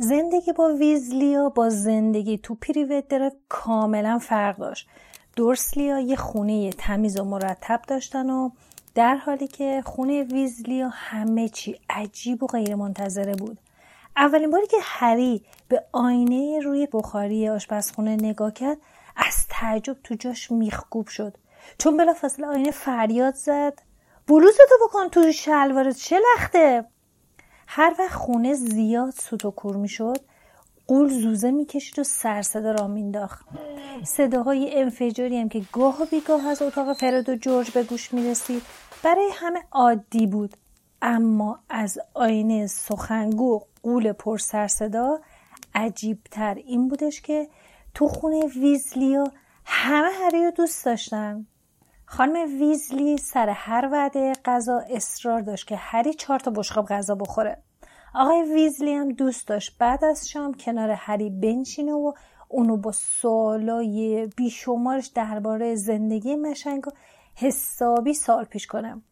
زندگی با ویزلیا با زندگی تو پریوت داره کاملا فرق داشت. دورسلیا یه خونه تمیز و مرتب داشتن و در حالی که خونه ویزلیا همه چی عجیب و غیر منتظره بود. اولین باری که هری به آینه روی بخاری آشپزخونه نگاه کرد از تعجب تو جاش میخکوب شد. چون بلافاصله آینه فریاد زد. بلوزتو بکن تو شلوارت چه لخته؟ هر وقت خونه زیاد سوت و کور می‌شد قول زوزه می‌کشید و سرصدا را مینداخت صداهای انفجاری هم که گاه و بیگاه از اتاق فرد و جورج به گوش می‌رسید. برای همه عادی بود. اما از آینه سخنگو قول پر سرصدا عجیبتر این بودش که تو خونه ویزلیا همه هری رو دوست داشتن. خانم ویزلی سر هر وعده غذا اصرار داشت که هری چهار تا بشقاب غذا بخوره. آقای ویزلی هم دوست داشت بعد از شام کنار هری بنشینه و اونو با سوالای بیشمارش درباره زندگی مشنگ و حسابی سال پیش کنم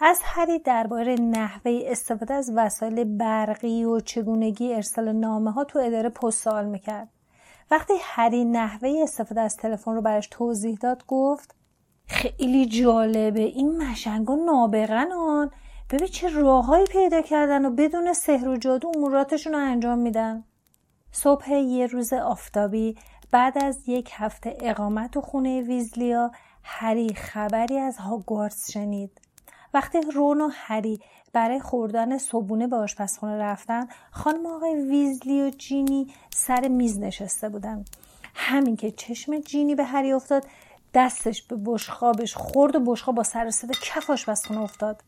از هری درباره نحوه استفاده از وسایل برقی و چگونگی ارسال نامه ها تو اداره پست سوال می‌کرد. وقتی هری نحوه استفاده از تلفن رو براش توضیح داد گفت خیلی جالبه. این مشنگا نابغن آن. ببین چه راههایی پیدا کردن و بدون سحر و جادو اموراتشون رو انجام میدن. صبح یه روز آفتابی بعد از یک هفته اقامت و خونه ویزلیا هری خبری از هاگوارتس شنید. وقتی رون و هری برای خوردن صبونه به آشپزخونه رفتن خانم آقای ویزلی و جینی سر میز نشسته بودن. همین که چشم جینی به هری افتاد دستش به بشخابش خورد و بشخاب با سر صدا کف آشپزخونه افتاد.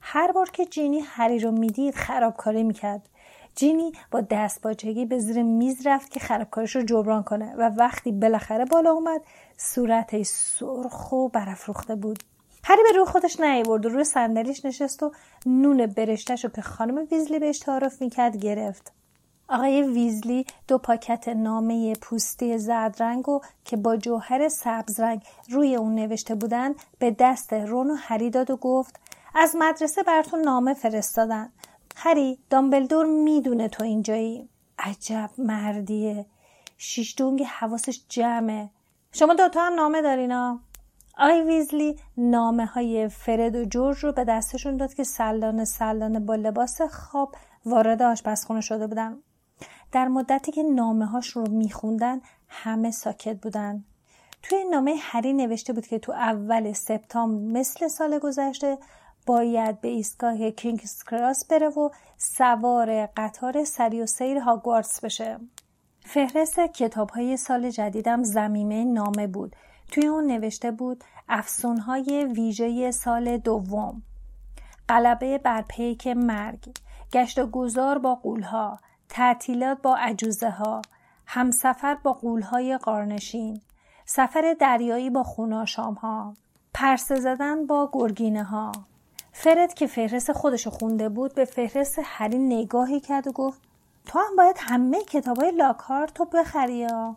هر بار که جینی هری رو می‌دید خرابکاری می‌کرد. جینی با دست باچگی به زیر میز رفت که خرابکاریش رو جبران کنه و وقتی بالاخره بالا اومد صورتش سرخ و برافروخته بود. هری به روی خودش نیورد و روی صندلیش نشست و نون برشتش رو که خانم ویزلی بهش تعارف می‌کرد گرفت. آقای ویزلی دو پاکت نامه پوستی زرد و که با جوهر سبز رنگ روی اون نوشته بودن به دست رون و هری داد و گفت از مدرسه براتون نامه فرستادن. هری دامبلدور می‌دونه تو اینجایی. عجب مردیه. شیشتونگ حواسش جمعه. شما دوتا هم نامه دارینا آی ویزلی نامه های فرد و جورج رو به دستشون داد که سلانه سلانه با لباس خواب وارد آشپزخونه شده بودن. در مدتی که نامه هاش رو میخوندن همه ساکت بودن. توی نامه هری نوشته بود که تو اول سپتامبر مثل سال گذشته باید به ایستگاه کینگز کراس بره و سوار قطار سری و سیر هاگوارتس بشه. فهرست کتاب های سال جدیدم زمینه نامه بود. توی اون نوشته بود افسونهای ویژه سال دوم. غلبه بر پیک مرگ. گشت و گذار با قولها. تعطیلات با عجوزه ها همسفر با قولهای قارنشین سفر دریایی با خوناشام ها پرسه زدن با گرگینه ها فرد که فهرست خودشو خونده بود به فهرست هری نگاهی کرد و گفت تو هم باید همه کتاب های لاکارت رو بخری ها.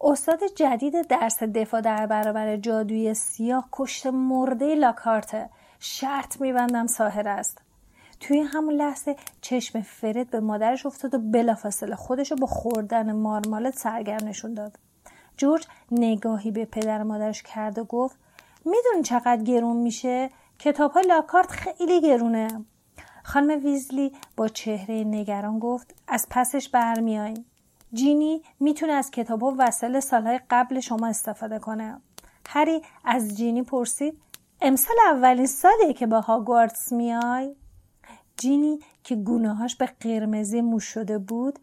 استاد جدید درس دفاع در برابر جادوی سیاه کشت مرده لاکارته شرط میبندم ساهر است توی همون لحظه چشم فرد به مادرش افتاد و بلافاصله خودشو با خوردن مارمالت سرگرم نشون داد. جورج نگاهی به پدر مادرش کرد و گفت می‌دونی چقدر گرون میشه؟ کتاب های لاکارت خیلی گرونه. خانم ویزلی با چهره نگران گفت از پسش برمیاییم جینی می‌تونه از کتاب و وسایل سالهای قبل شما استفاده کنه. هری از جینی پرسید امسال اولین سالیه که با هاگوارتس میای جینی که گونههاش به قرمزی موش شده بود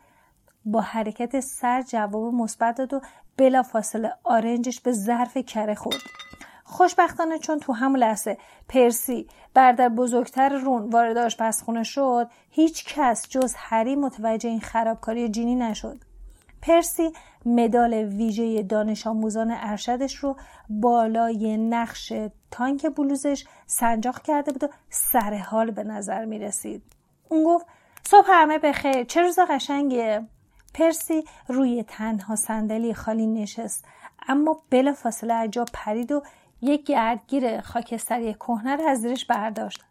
با حرکت سر جواب مثبت داد و بلافاصله آرنجش به ظرف کره خورد. خوشبختانه چون تو همون لحظه پرسی بردر بزرگتر رون وارد آشپزخونه شد هیچ کس جز هری متوجه این خرابکاری جینی نشد. پرسی مدال ویژه دانش آموزان ارشدش رو بالای نقش تانک بلوزش سنجاق کرده بود و سر حال به نظر می رسید. اون گفت صبح همه بخیر چه روز قشنگیه پرسی روی تنها صندلی خالی نشست اما بلا فاصله عجاب پرید و یک گردگیر خاکستری کهنه رو از زیرش برداشت.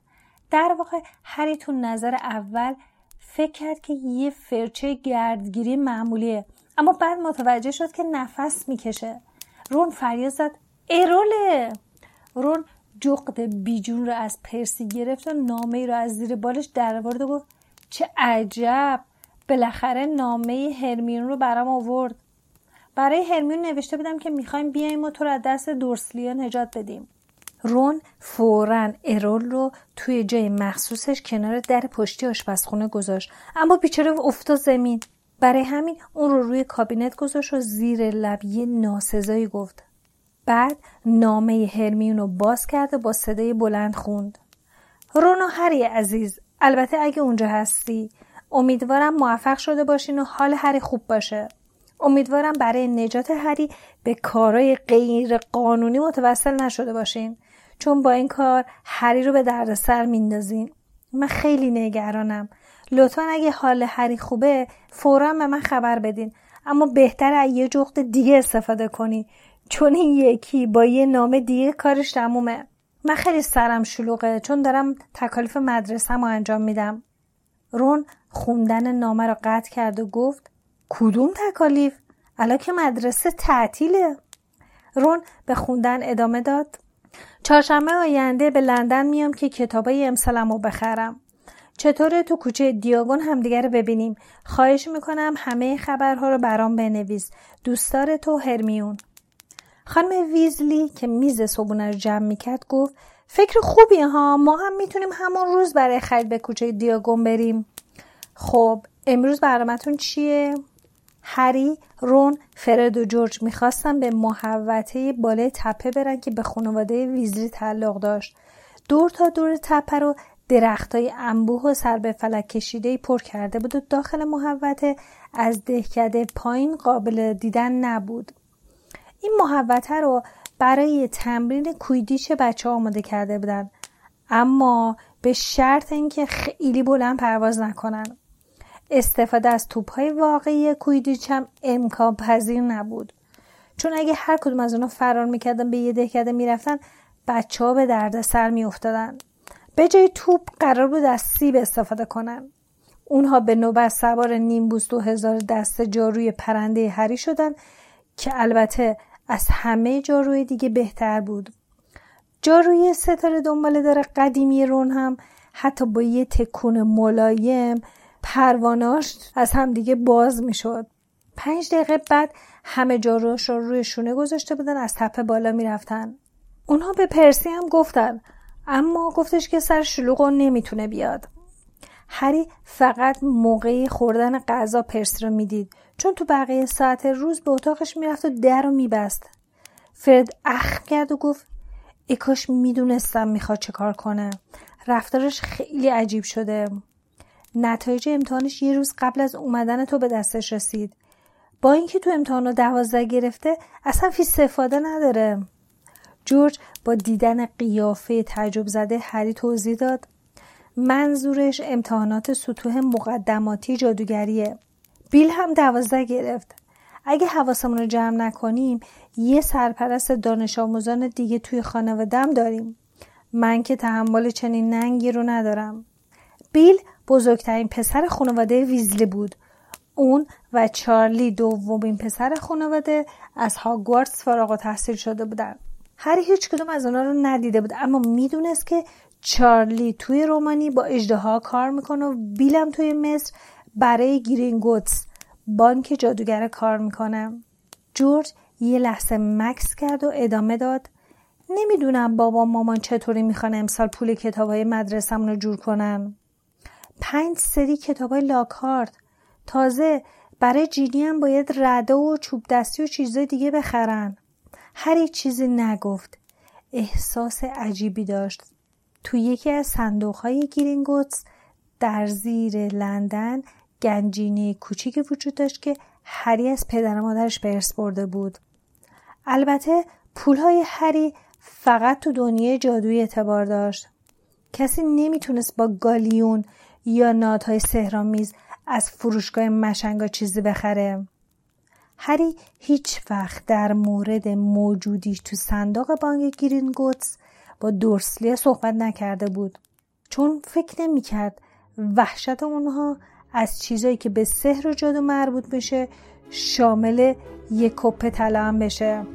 در واقع هری تو نظر اول فکر کرد که یه فرچه گردگیری معمولیه. اما بعد متوجه شد که نفس می‌کشه. رون فریاد زد ایروله! رون جغد بیجون رو از پرسی گرفت و نامه رو از زیر بالش در و گفت چه عجب! بالاخره نامه هرمیون رو برام آورد. برای هرمیون نوشته بودم که می‌خوایم بیایم و تو رو از دست دورسلیا نجات بدیم. رون فورا ارول رو توی جای مخصوصش کنار در پشتی آشپزخونه گذاشت. اما بیچاره افتاد زمین. برای همین اون رو روی کابینت گذاشت و زیر لب یه ناسزایی گفت. بعد نامه هرمیون رو باز کرد و با صدای بلند خوند. رون و هری عزیز البته اگه اونجا هستی امیدوارم موفق شده باشین و حال هری خوب باشه. امیدوارم برای نجات هری به کارهای غیر قانونی متوسل نشده باشین. چون با این کار هری رو به دردسر میندازین. من خیلی نگرانم. لطفا اگه حال هری خوبه فورا به من خبر بدین. اما بهتر از یه جغد دیگه استفاده کنی. چون این یکی با یه نام دیگه کارش تمومه. من خیلی سرم شلوغه چون دارم تکالیف مدرسه رو انجام میدم. رون خوندن نامه را قطع کرد و گفت کدوم تکالیف؟ الان که مدرسه تعطیله. رون به خوندن ادامه داد چهارشنبه آینده به لندن میام که کتابای امسالم رو بخرم. چطوره تو کوچه دیاگون همدیگه رو ببینیم خواهش می‌کنم همه خبرها رو برام بنویس دوستار تو هرمیون خانم ویزلی که میز صبونه رو جمع می‌کرد گفت فکر خوبی ها ما هم می‌تونیم همون روز برای خرید به کوچه دیاگون بریم خب امروز برنامهتون چیه؟ هری، رون، فرد و جورج می‌خواستن به محوطه بالای تپه برن که به خانواده ویزلی تعلق داشت. دور تا دور تپه رو های انبوه و سر به فلک کشیده پر کرده بود و داخل محوطه از دهکده پایین قابل دیدن نبود. این محوطه رو برای تمرین کویدیش بچه آماده کرده بودن. اما به شرط اینکه خیلی بلند پرواز نکنن. استفاده از توپ های واقعی کویدیچ هم امکان پذیر نبود. چون اگه هر کدوم از اونا فرار می‌کردن به یه دهکده می‌رفتن بچه ها به درد سر میافتادن. به جای توپ قرار بود از سیب استفاده کنن. اونها به نوبت سوار نیمبوس دو هزار دست جاروی پرنده هری شدن که البته از همه جاروی دیگه بهتر بود. جاروی ستاره دنباله داره قدیمی رون هم حتی با یه تکون ملایم پرواناش از همدیگه باز می‌شد. پنج دقیقه بعد همه جاروش رو روی شونه گذاشته بودن از تپه بالا می‌رفتن. اونها به پرسی هم گفتن اما گفتش که سر شلوغ و نمی‌تونه بیاد. هری فقط موقعی خوردن غذا پرسی رو می‌دید چون تو بقیه ساعت روز به اتاقش می‌رفت و در رو میبست. فرد اخ کرد و گفت ای کاش می‌دونستم می‌خواد چه کار کنه. رفتارش خیلی عجیب شده. نتایج امتحانش یه روز قبل از اومدن تو به دستش رسید. با اینکه تو امتحان دوازده گرفته اصلا فی استفاده نداره. جورج با دیدن قیافه تعجب زده هری توضیح داد. منظورش امتحانات سطوح مقدماتی جادوگریه. بیل هم دوازده گرفت. اگه حواسمون رو جمع نکنیم یه سرپرست دانش آموزان دیگه توی خانوادم داریم. من که تحمل چنین ننگی رو ندارم. بیل بزرگترین پسر خانواده ویزلی بود. اون و چارلی دومین پسر خانواده از هاگوارتس فارغ و تحصیل شده بودن. هر هیچ کدوم از اونا رو ندیده بود. اما می‌دونست که چارلی توی رومانی با اجدها کار می‌کنه و بیلم توی مصر برای گرینگوتس بانک جادوگر کار می‌کنه. جورج یه لحظه مکس کرد و ادامه داد. نمی‌دونم بابا مامان چطوری می‌خوان امسال پول کتاب های مدرسمون رو جور کنن. پنج سری کتاب های لاکارت تازه برای جینی هم باید رده و چوب دستی و چیزای دیگه بخرن. هر چیزی نگفت. احساس عجیبی داشت. تو یکی از صندوق های گیرینگوتس در زیر لندن گنجینه کوچیکی وجود داشت که هری از پدر مادرش به ارث برده بود. البته پولهای هری فقط تو دنیای جادویی اعتبار داشت. کسی نمی‌تونست با گالیون یا نادهای سهرامیز از فروشگاه مشنگا چیزی بخره. هری هیچ وقت در مورد موجودیش تو صندوق بانک گیرین گوتس با دورسلی صحبت نکرده بود. چون فکر نمی‌کرد وحشت اونها از چیزایی که به سحر و جادو مربوط بشه شامل یک کپه طلا بشه.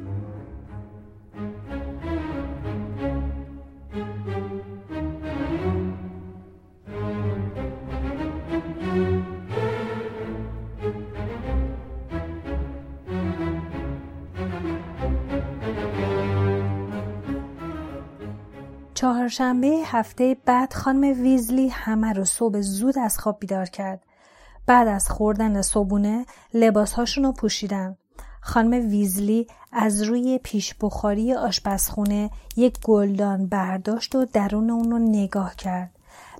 چهارشنبه هفته بعد خانم ویزلی همه رو صبح زود از خواب بیدار کرد. بعد از خوردن صبونه لباسهاشون رو پوشیدن. خانم ویزلی از روی پیش بخاری آشپزخونه یک گلدان برداشت و درون اون رو نگاه کرد.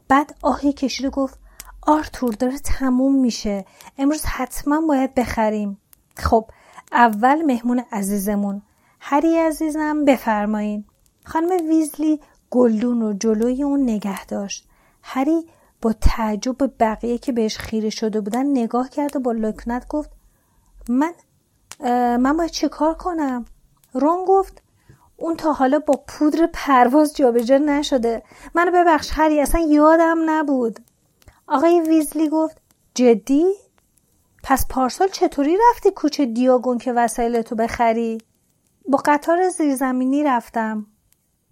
بعد آهی کشید و گفت آرتور داره تموم میشه. امروز حتما باید بخریم. خب اول مهمون عزیزمون. هری عزیزم بفرمایین. خانم ویزلی گلدون رو جلوی اون نگه داشت. هری با تعجب بقیه که بهش خیره شده بودن نگاه کرد و با لکنت گفت من من باید چه کار کنم؟ رون گفت اون تا حالا با پودر پرواز جابجا نشده. منو ببخش هری اصلا یادم نبود. آقای ویزلی گفت جدی؟ پس پارسال چطوری رفتی کوچه دیاگون که وسایلتو بخری؟ با قطار زیرزمینی رفتم.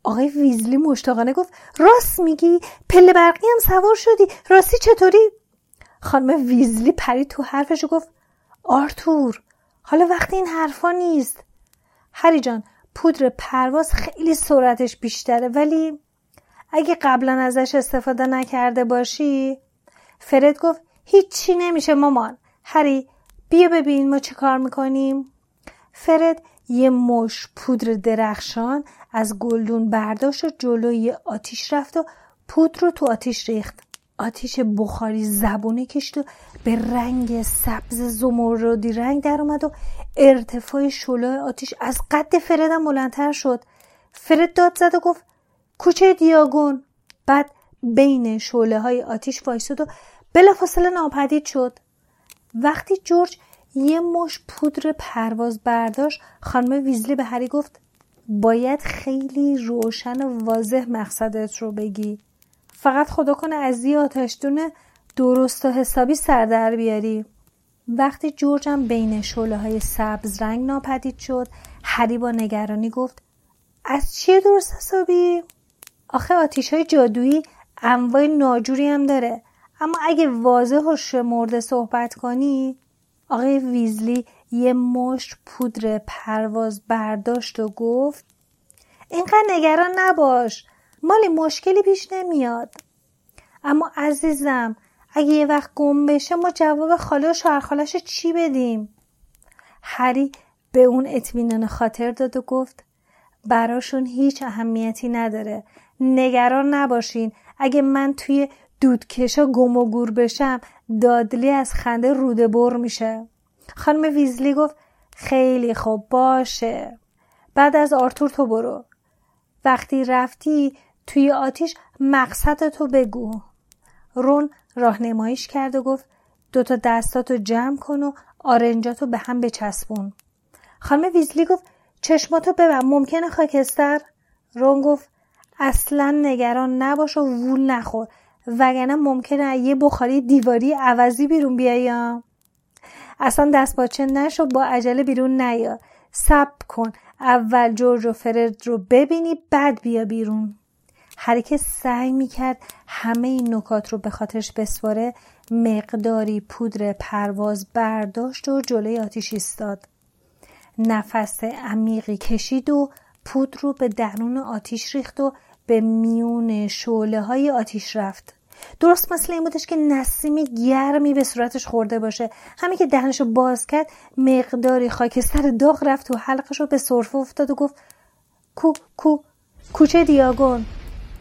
آقای ویزلی مشتاقانه گفت راست میگی پله برقی هم سوار شدی راستی چطوری؟ خانم ویزلی پرید تو حرفش و گفت آرتور حالا وقتی این حرفا نیست. هری جان پودر پرواز خیلی سرعتش بیشتره ولی اگه قبلا ازش استفاده نکرده باشی؟ فرد گفت هیچی نمیشه مامان. هری بیا ببین ما چه کار می‌کنیم. فرد یه مش پودر درخشان از گلدون برداشت و جلوی آتیش رفت و پودر رو تو آتیش ریخت. آتیش بخاری زبونه کشت و به رنگ سبز زمردی رنگ در اومد و ارتفاع شلو آتیش از قد فردم بلندتر شد. فرد داد زد و گفت کوچه دیاگون. بعد بین شعله های آتیش وایساد و بلافاصله ناپدید شد. وقتی جورج یه مش پودر پرواز برداشت خانم ویزلی به هری گفت باید خیلی روشن و واضح مقصدت رو بگی. فقط خدا کنه از یه آتشدونه درست و حسابی سر در بیاری. وقتی جورجم بین شعله های سبز رنگ ناپدید شد هری با نگرانی گفت از چیه درست حسابی؟ آخه آتیش های جادویی انواع ناجوری هم داره. اما اگه واضح و شمرده صحبت کنی آقای ویزلی یه مشت پودر پرواز برداشت و گفت اینقدر نگران نباش مالی مشکلی پیش نمیاد. اما عزیزم اگه یه وقت گم بشه ما جواب خاله و شوهرخالش چی بدیم؟ هری به اون اطمینان خاطر داد و گفت براشون هیچ اهمیتی نداره. نگران نباشین. اگه من توی دودکشا گم و گور بشم دادلی از خنده روده بر میشه. خانم ویزلی گفت خیلی خوب باشه. بعد از آرتور تو برو. وقتی رفتی توی آتیش مقصدتو بگو. رون راهنماییش کرد و گفت دوتا دستاتو جمع کن و آرنجاتو به هم بچسبون. خانم ویزلی گفت چشماتو ببن ممکنه خاکستر؟ رون گفت اصلا نگران نباش و وول نخور وگرنه ممکنه یه بخاری دیواری عوضی بیرون بیایم اصلا دست باچه نشو با عجله بیرون نیا. سب کن. اول جورج و فرد رو ببینی بعد بیا بیرون. هر که سعی می‌کرد همه این نکات رو به خاطرش بسواره مقداری پودر پرواز برداشت و جلوی آتیش ایستاد. نفس عمیقی کشید و پودر رو به درون آتیش ریخت و به میون شعله های آتیش رفت. درست مثل این بودش که نسیمی گرمی به صورتش خورده باشه. همین که دهنشو باز کرد مقداری خاکستر داغ رفت و حلقش رو به صرفه افتاد و گفت کو کو کوچه دیاگون.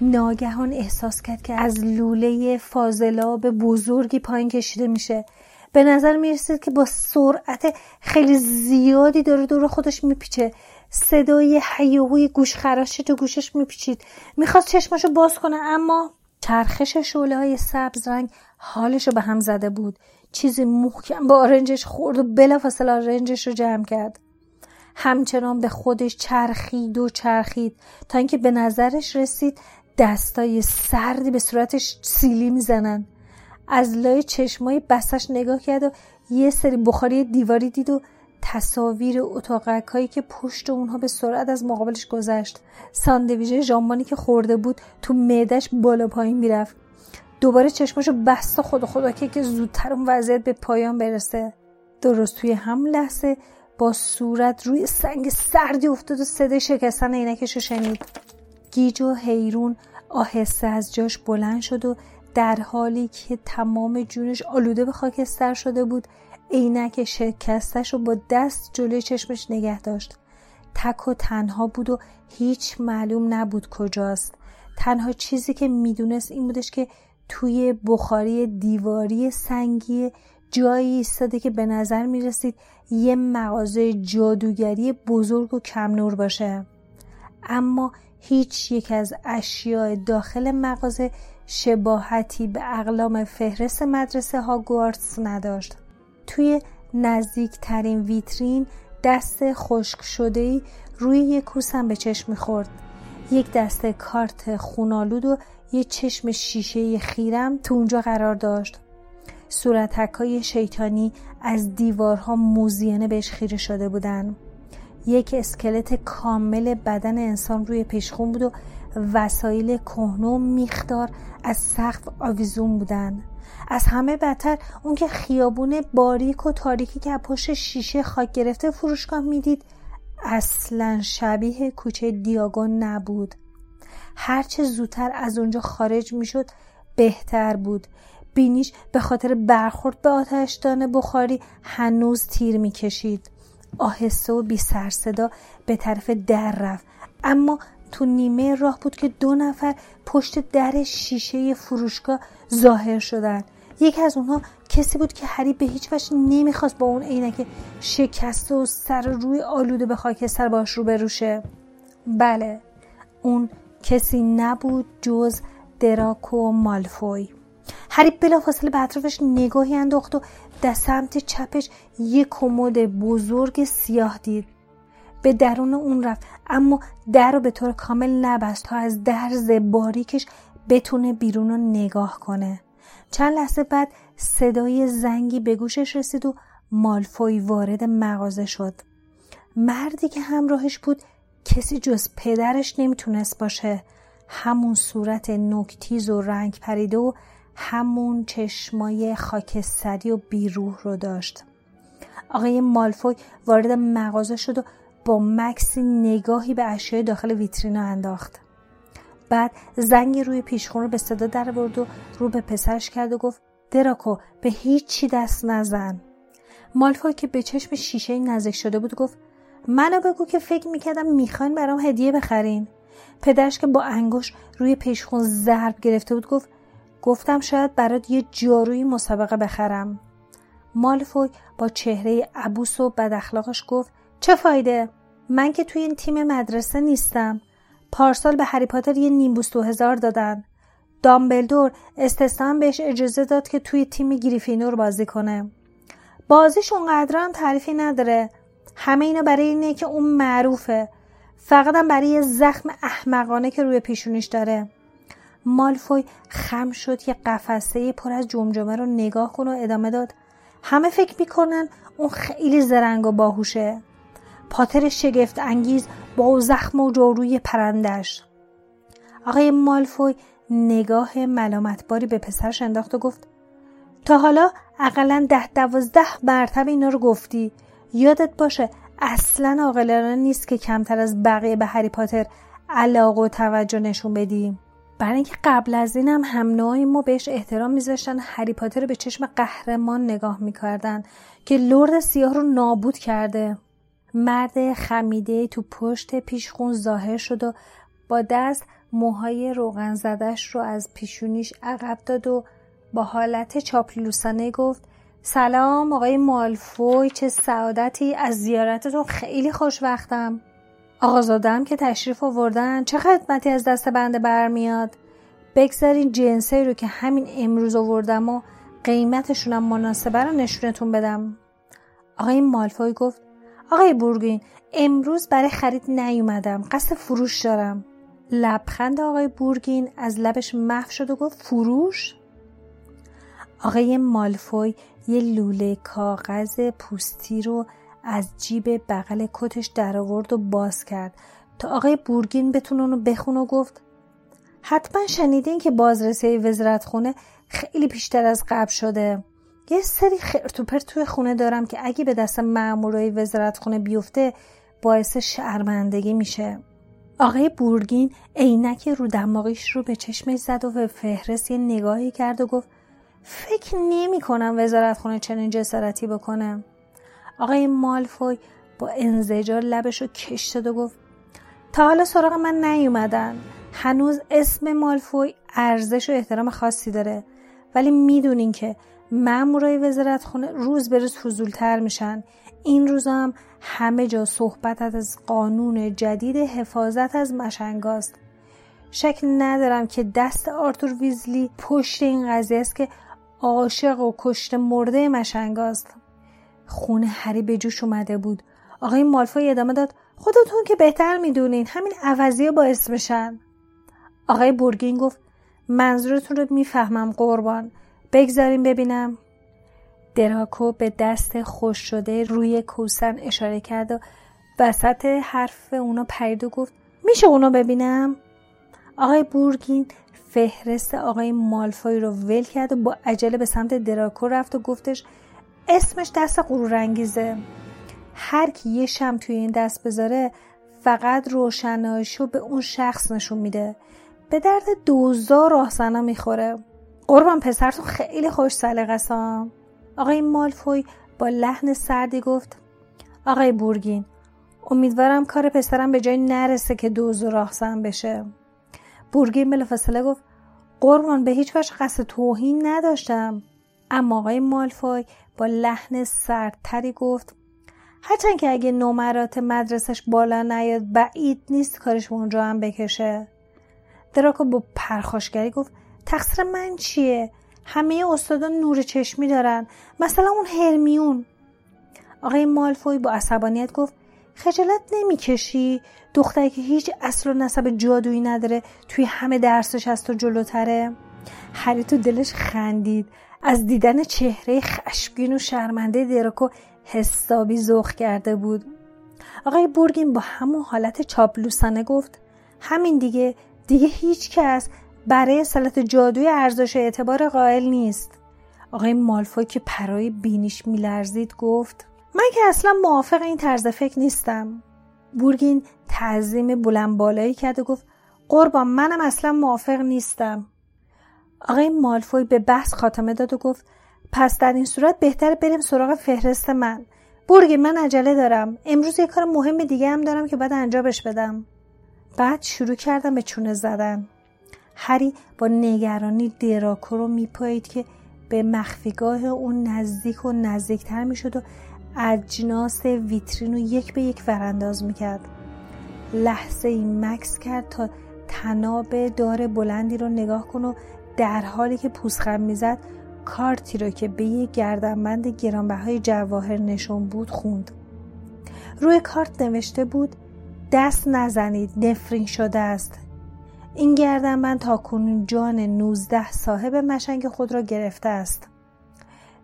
ناگهان احساس کرد که از لوله فاضلاب بزرگی پایین کشیده میشه. به نظر می‌رسید که با سرعت خیلی زیادی داره دور خودش میپیچه. صدای حیوهوی گوش خراشی تو گوشش میپیچید. می‌خواست چشماشو باز کنه اما چرخش شعله های سبز رنگ حالش رو به هم زده بود. چیزی محکم به آرنجش خورد و بلافاصله آرنجش رو جمع کرد. همچنان به خودش چرخید و چرخید تا اینکه به نظرش رسید دستای سردی به صورتش سیلی می‌زنن. از لای چشمای بستش نگاه کرد و یه سری بخاری دیواری دید و تصاویر اتاقک هایی که پشت اونها به سرعت از مقابلش گذشت. ساندویژ ژامبانی که خورده بود تو معدش بالا پایین می‌رفت. دوباره چشماشو بست و خدا خدا که که زودتر اون وضعیت به پایان برسه. درست توی هم لحظه با صورت روی سنگ سردی افتاد و صدای شکستن عینکش رو شنید. گیج و حیرون آهسته از جاش بلند شد و در حالی که تمام جونش آلوده به خاکستر شده بود عینک شکستش رو با دست جلوی چشمش نگه داشت. تک و تنها بود و هیچ معلوم نبود کجاست. تنها چیزی که می‌دونست این بودش که توی بخاری دیواری سنگی جایی ایستاده که به نظر می‌رسید یه مغازه جادوگری بزرگ و کم نور باشه. اما هیچ یک از اشیاء داخل مغازه شباهتی به اقلام فهرست مدرسه هاگوارتس نداشت. توی نزدیکترین ویترین دست خشک شده روی یک کوسم به چشم می‌خورد. یک دسته کارت خونالود و یه چشم شیشه خیرم تو اونجا قرار داشت. صورتک های شیطانی از دیوارها موزیانه بهش خیره شده بودن. یک اسکلت کامل بدن انسان روی پیشخون بود و وسایل کهنه و میخدار از سقف آویزون بودن. از همه بدتر. اون که خیابون باریک و تاریکی که پشت شیشه خاک گرفته فروشگاه می‌دید اصلا شبیه کوچه دیاگون نبود. هرچه زودتر از اونجا خارج می‌شد بهتر بود. بینیش به خاطر برخورد به آتشدان بخاری هنوز تیر می‌کشید. آهسته و بی سر صدا به طرف در رفت. اما تو نیمه راه بود که دو نفر پشت در شیشه فروشگاه ظاهر شدن یکی از اونها کسی بود که هری به هیچ وجه نمی‌خواست با اون عینک شکسته و سر روی آلوده به خاکستر باش رو بروشه. بله اون کسی نبود جز دراکو مالفوی. هری بلافاصله به اطرافش نگاهی انداخت و در سمت چپش یک کمد بزرگ سیاه دید. به درون اون رفت اما در رو به طور کامل نبست تا از درز باریکش بتونه بیرون رو نگاه کنه. چند لحظه بعد صدای زنگی به گوشش رسید و مالفوی وارد مغازه شد. مردی که همراهش بود کسی جز پدرش نمی‌تونست باشه. همون صورت نکتیز و رنگ پریده و همون چشمای خاکستری و بیروح رو داشت. آقای مالفوی وارد مغازه شد و با مکسی نگاهی به اشیای داخل ویترینا انداخت. بعد زنگی روی پیشخون رو به صدا در برد و رو به پسرش کرد و گفت دراکو به هیچی دست نزن. مالفوی که به چشم شیشه نزدیک شده بود گفت منو بگو که فکر می‌کردم می‌خواین برام هدیه بخرین. پدرش که با انگوش روی پیشخون ضرب گرفته بود گفت گفتم شاید برات یه جاروی مسابقه بخرم. مالفوی با چهره عبوس و بد اخلاقش گفت چه فایده؟ من که توی این تیم مدرسه نیستم. پارسال به هری پاتر یه نیمبوس دو هزار دادن. دامبلدور استثنا بهش اجازه داد که توی تیم گریفینور بازی کنه. بازیش اونقدر هم تعریفی نداره. همه اینا برای اینه که اون معروفه. فقط هم برای یه زخم احمقانه که روی پیشونیش داره. مالفوی خم شد یه قفسه پر از جمجمه رو نگاه کن و ادامه داد. همه فکر می‌کنن اون خیلی زرنگ و باهوشه. پاتر شگفت انگیز با زخم و جاروی پرندش آقای مالفوی نگاه ملامتباری به پسرش انداخت و گفت تا حالا اقلا ده دوازده مرتبه اینا رو گفتی. یادت باشه اصلا عاقلانه نیست که کمتر از بقیه به هری پاتر علاقه و توجه نشون بدیم. برای اینکه قبل از این هم هم ما بهش احترام میذاشتن هری پاتر رو به چشم قهرمان نگاه می‌کردن که لرد سیاه رو نابود کرده. مرد خمیده تو پشت پیشخون ظاهر شد و با دست موهای روغن زدش رو از پیشونیش عقب داد و با حالت چاپلوسانه گفت سلام آقای مالفوی چه سعادتی از زیارتتون خیلی خوشوقتم آقازادم که تشریف آوردن چه خدمتی از دست بنده برمیاد؟ بگذارین جنسه رو که همین امروز آوردم و قیمتشونم مناسبه رو نشونتون بدم. آقای مالفوی گفت آقای بورگین امروز برای خرید نیومدم. قصد فروش دارم. لبخند آقای بورگین از لبش محو شد و گفت فروش؟ آقای مالفوی یه لوله کاغذ پوستی رو از جیب بغل کتش در آورد و باز کرد. تا آقای بورگین بتونه اونو بخون و گفت حتما شنیدین که بازرسی وزارت خونه خیلی بیشتر از قبل شده. یه سری خرتوپر توی خونه دارم که اگه به دست مامورای وزارت خونه بیفته باعث شرمندگی میشه. آقای بورگین عینک رو دماغیش رو به چشمش زد و به فهرست یه نگاهی کرد و گفت فکر نمی کنم وزارت خونه چنین جسارتی بکنم آقای مالفوی با انزجار لبش رو کش داد و گفت تا حالا سراغ من نیومدن. هنوز اسم مالفوی ارزش و احترام خاصی داره. ولی می‌دونین که مامورای وزارت خونه روز به روز فضولتر میشن. این روزا هم همه جا صحبت از قانون جدید حفاظت از مشنگاست شک ندارم که دست آرتور ویزلی پشت این قضیه است که عاشق و کشت مرده مشنگاست خونه هری به جوش اومده بود. آقای مالفوی ادامه داد خودتون که بهتر می‌دونین همین عوضی با اسمشن آقای بورگین گفت منظورتون رو می‌فهمم قربان. بگذاریم ببینم. دراکو به دست خوش شده روی کوسن اشاره کرد و وسط حرف اونا پرید و گفت میشه اونو ببینم؟ آقای بورگین فهرست آقای مالفوی رو ول کرد و با عجله به سمت دراکو رفت و گفتش اسمش دست غرورانگیزه هر کی یه شم توی این دست بذاره فقط روشنایشو به اون شخص نشون میده. به درد دوزار راهزنا می‌خوره. قربان پسرتون خیلی خوش سلیقه آقای مالفوی با لحن سردی گفت آقای بورگین امیدوارم کار پسرم به جای نرسه که دوز و راهزن بشه. بورگین بلافاصله گفت قربان به هیچ وجه قصد توهین نداشتم. اما آقای مالفوی با لحن سردتری گفت هرچند که اگه نمرات مدرسش بالا نیاد بعید نیست کارش اونجا هم بکشه. دراکو با پرخاشگری گفت تقصیر من چیه؟ همه استادان نور چشمی دارن. مثلا اون هرمیون. آقای مالفوی با عصبانیت گفت خجالت نمی‌کشی؟ دختری که هیچ اصل و نسب جادویی نداره توی همه درسش از تو جلوتره؟ هری تو دلش خندید. از دیدن چهره خشمگین و شرمنده دراکو حسابی ذوق کرده بود. آقای بورگین با همون حالت چاپلوسانه گفت همین دیگه دیگه هیچ کس برای سلط جادوی ارزش اعتبار قائل نیست. آقای مالفوی که پرای بینیش میلرزید گفت من که اصلا موافق این طرز فکر نیستم. بورگین تعظیم بلند بالایی کرد و گفت قربان منم اصلا موافق نیستم. آقای مالفوی به بحث خاتمه داد و گفت پس در این صورت بهتر بریم سراغ فهرست من. برگی من عجله دارم. امروز یه کار مهم دیگه هم دارم که باید انجامش بدم. بعد شروع کردم به چونه زدن. هری با نگرانی دراکو رو میپایید که به مخفیگاه اون نزدیک و نزدیکتر می‌شد و اجناس ویترین رو یک به یک ورانداز می‌کرد. لحظه ای مکس کرد تا تناب دار بلندی رو نگاه کن و در حالی که پوسخم می‌زد کارتی رو که به یک گردنبند گرانبهای جواهر نشون بود خوند. روی کارت نوشته بود دست نزنید نفرین شده است. این گردنبند تا کنون جان 19 صاحب مشنگ خود را گرفته است.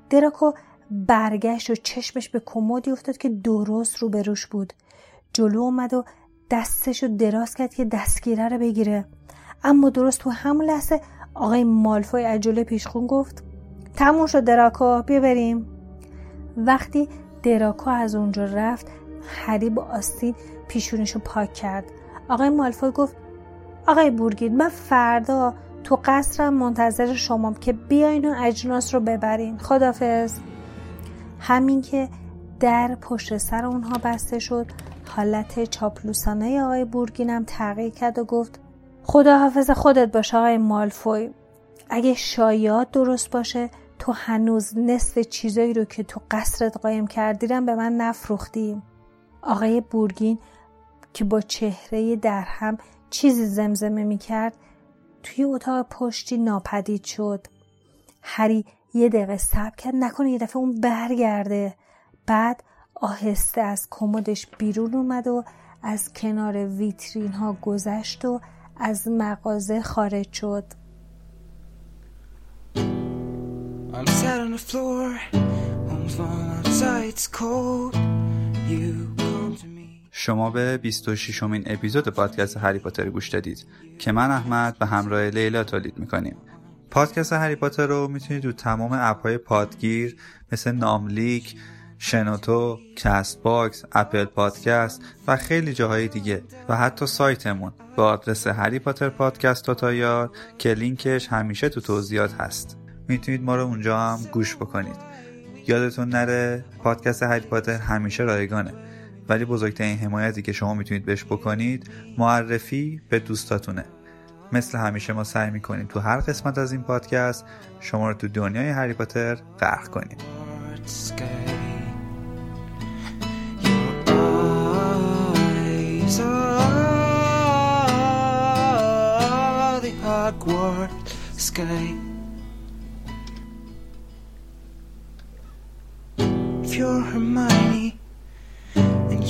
دراکو برگشت و چشمش به کمدی افتاد که درست روبروش بود. جلو اومد و دستش رو دراز کرد که دستگیره رو بگیره. اما درست تو همون لحظه آقای مالفوی عجله پیشخون گفت تموم شد دراکو بیا بریم. وقتی دراکو از اونجا رفت هری با آستین پیشونش رو پاک کرد. آقای مالفوی گفت آقای بورگید من فردا تو قصرم منتظر شمام که بیاین و اجناس رو ببرین. خدافز همین که در پشت سر اونها بسته شد حالت چاپلوسانه آقای بورگینم تغییر کرد و گفت خدا حافظ خودت باشه آقای مالفوی. اگه شایعات درست باشه تو هنوز نصف چیزایی رو که تو قصرت قایم کردیرم به من نفروختی. آقای بورگین که با چهره درهم چیزی زمزمه می کرد توی اتاق پشتی ناپدید شد. هری یه دقیقه صبر کرد نکنه یه دفعه اون برگرده. بعد آهسته از کمدش بیرون اومد و از کنار ویترین ها گذشت و از مغازه خارج شد. I'm sat on the floor, outside, it's cold. You شما به 26 امین اپیزود پادکست هری پاتر گوش دادید که من احمد به همراه لیلا تولید می‌کنیم. پادکست هری پاتر رو می‌تونید تو تمام اپ های پادگیر مثل ناملیک، شنوتو، Castbox، Apple Podcast و خیلی جاهای دیگه و حتی سایتمون با آدرس هری پاتر پادکست dot ir که لینکش همیشه تو توضیحات هست. می‌تونید ما رو اونجا هم گوش بکنید. یادتون نره پادکست هری پاتر همیشه رایگانه. ولی بزرگترین حمایتی که شما می‌تونید بهش بکنید معرفی به دوستاتونه. مثل همیشه ما سعی می‌کنیم تو هر قسمت از این پادکست شما رو تو دنیای هری پاتر غرق کنیم.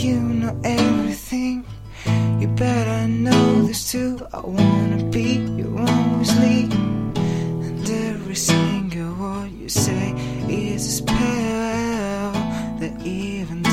You know everything. You better know this too. I wanna be your only. And every single word you say is a spell that even